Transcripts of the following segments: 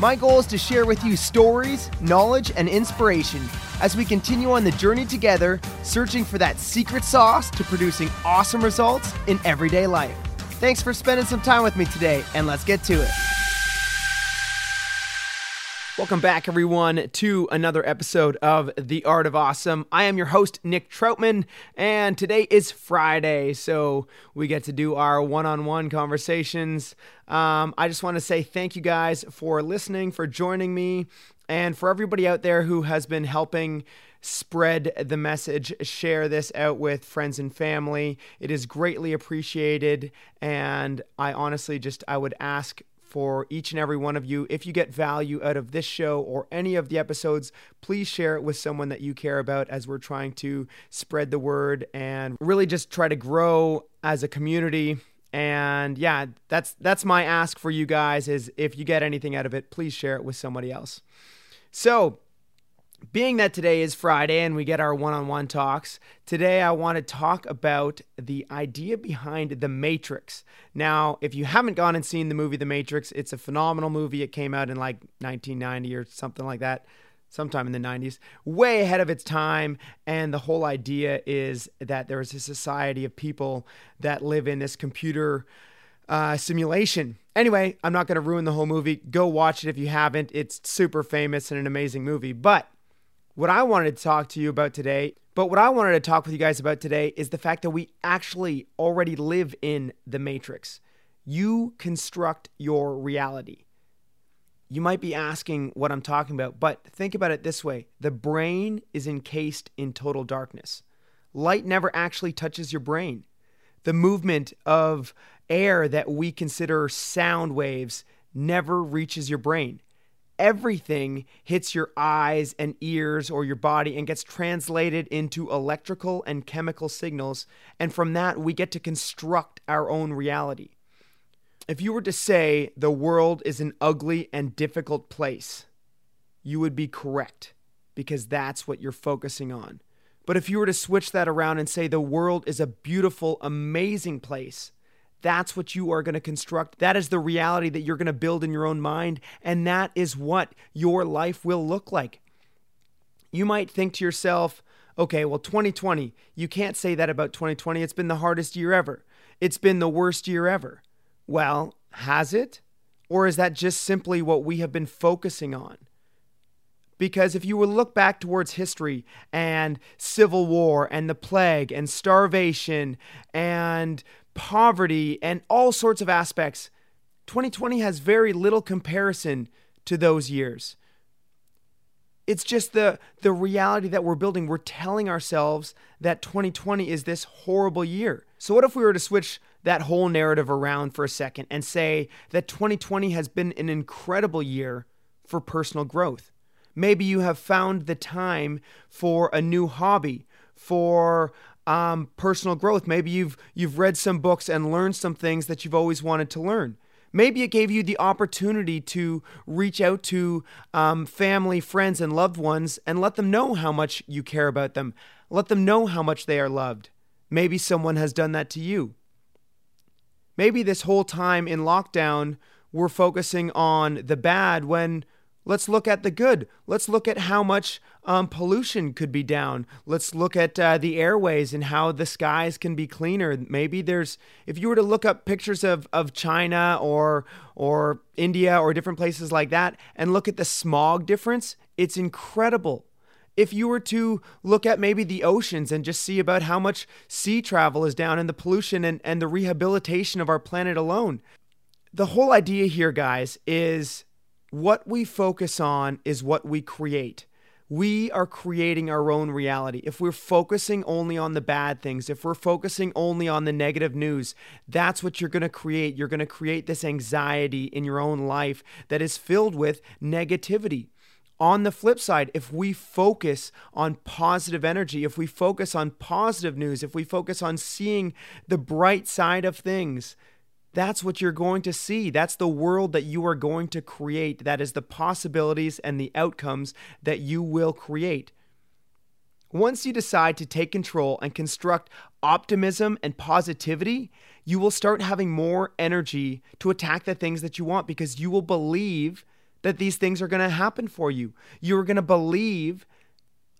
My goal is to share with you stories, knowledge, and inspiration as we continue on the journey together, searching for that secret sauce to producing awesome results in everyday life. Thanks for spending some time with me today, and let's get to it. Welcome back, everyone, to another episode of The Art of Awesome. I am your host, Nick Troutman, and today is Friday, so we get to do our one on one conversations. Um, I just want to say thank you guys for listening, for joining me, and for everybody out there who has been helping spread the message, share this out with friends and family. It is greatly appreciated, and I honestly just I would ask for each and every one of you. If you get value out of this show or any of the episodes, please share it with someone that you care about as we're trying to spread the word and really just try to grow as a community. And yeah, that's that's my ask for you guys is if you get anything out of it, please share it with somebody else. So, being that today is Friday and we get our one on one talks, today I want to talk about the idea behind The Matrix. Now, if you haven't gone and seen the movie The Matrix, it's a phenomenal movie. It came out in like 1990 or something like that, sometime in the 90s, way ahead of its time. And the whole idea is that there is a society of people that live in this computer. Uh, simulation. Anyway, I'm not going to ruin the whole movie. Go watch it if you haven't. It's super famous and an amazing movie. But what I wanted to talk to you about today, but what I wanted to talk with you guys about today is the fact that we actually already live in the matrix. You construct your reality. You might be asking what I'm talking about, but think about it this way the brain is encased in total darkness. Light never actually touches your brain. The movement of air that we consider sound waves never reaches your brain everything hits your eyes and ears or your body and gets translated into electrical and chemical signals. And from that, we get to construct our own reality. If you were to say the world is an ugly and difficult place, you would be correct because that's what you're focusing on. But if you were to switch that around and say the world is a beautiful, amazing place, that's what you are going to construct. That is the reality that you're going to build in your own mind. And that is what your life will look like. You might think to yourself, okay, well, 2020, you can't say that about 2020. It's been the hardest year ever. It's been the worst year ever. Well, has it? Or is that just simply what we have been focusing on? Because if you would look back towards history and civil war and the plague and starvation and poverty, and all sorts of aspects, 2020 has very little comparison to those years. It's just the the reality that we're building. We're telling ourselves that 2020 is this horrible year. So what if we were to switch that whole narrative around for a second and say that 2020 has been an incredible year for personal growth? Maybe you have found the time for a new hobby, for um, personal growth. Maybe you've you've read some books and learned some things that you've always wanted to learn. Maybe it gave you the opportunity to reach out to um, family, friends, and loved ones and let them know how much you care about them. Let them know how much they are loved. Maybe someone has done that to you. Maybe this whole time in lockdown, we're focusing on the bad when Let's look at the good. Let's look at how much um, pollution could be down. Let's look at uh, the airways and how the skies can be cleaner. Maybe there's, if you were to look up pictures of, of China or or India or different places like that and look at the smog difference, it's incredible. If you were to look at maybe the oceans and just see about how much sea travel is down and the pollution and, and the rehabilitation of our planet alone. The whole idea here, guys, is what we focus on is what we create. We are creating our own reality. If we're focusing only on the bad things, if we're focusing only on the negative news, that's what you're going to create. You're going to create this anxiety in your own life that is filled with negativity. On the flip side, if we focus on positive energy, if we focus on positive news, if we focus on seeing the bright side of things, that's what you're going to see. That's the world that you are going to create. That is the possibilities and the outcomes that you will create. Once you decide to take control and construct optimism and positivity, you will start having more energy to attack the things that you want because you will believe that these things are going to happen for you. You're going to believe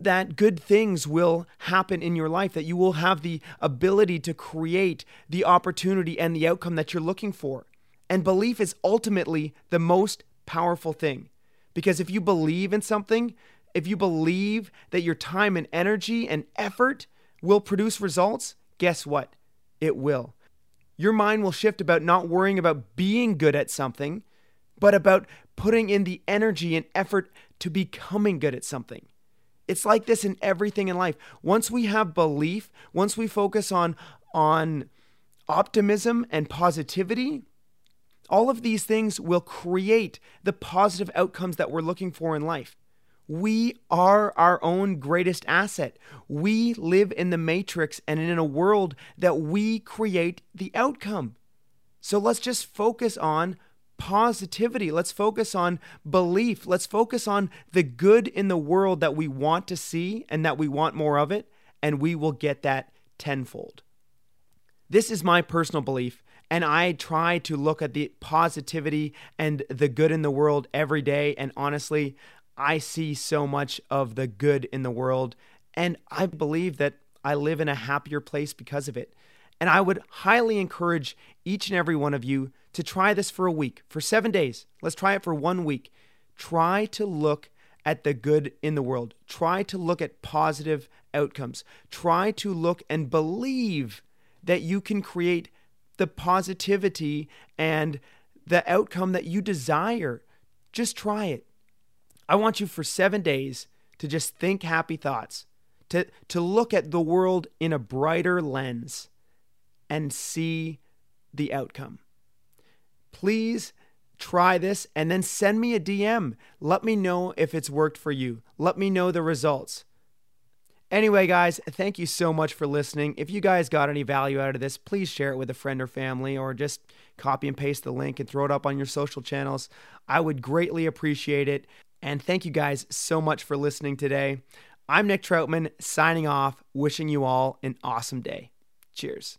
that good things will happen in your life, that you will have the ability to create the opportunity and the outcome that you're looking for. And belief is ultimately the most powerful thing. Because if you believe in something, if you believe that your time and energy and effort will produce results, guess what? It will. Your mind will shift about not worrying about being good at something, but about putting in the energy and effort to becoming good at something. It's like this in everything in life. Once we have belief, once we focus on on optimism and positivity, all of these things will create the positive outcomes that we're looking for in life. We are our own greatest asset. We live in the matrix and in a world that we create the outcome. So let's just focus on positivity. Let's focus on belief. Let's focus on the good in the world that we want to see and that we want more of it, and we will get that tenfold. This is my personal belief, and I try to look at the positivity and the good in the world every day. And honestly, I see so much of the good in the world, and I believe that I live in a happier place because of it. And I would highly encourage each and every one of you to try this for a week, for seven days. Let's try it for one week. Try to look at the good in the world. Try to look at positive outcomes. Try to look and believe that you can create the positivity and the outcome that you desire. Just try it. I want you for seven days to just think happy thoughts, to, to look at the world in a brighter lens and see the outcome please try this and then send me a DM. Let me know if it's worked for you. Let me know the results. Anyway, guys, thank you so much for listening. If you guys got any value out of this, please share it with a friend or family or just copy and paste the link and throw it up on your social channels. I would greatly appreciate it. And thank you guys so much for listening today. I'm Nick Troutman signing off, wishing you all an awesome day. Cheers.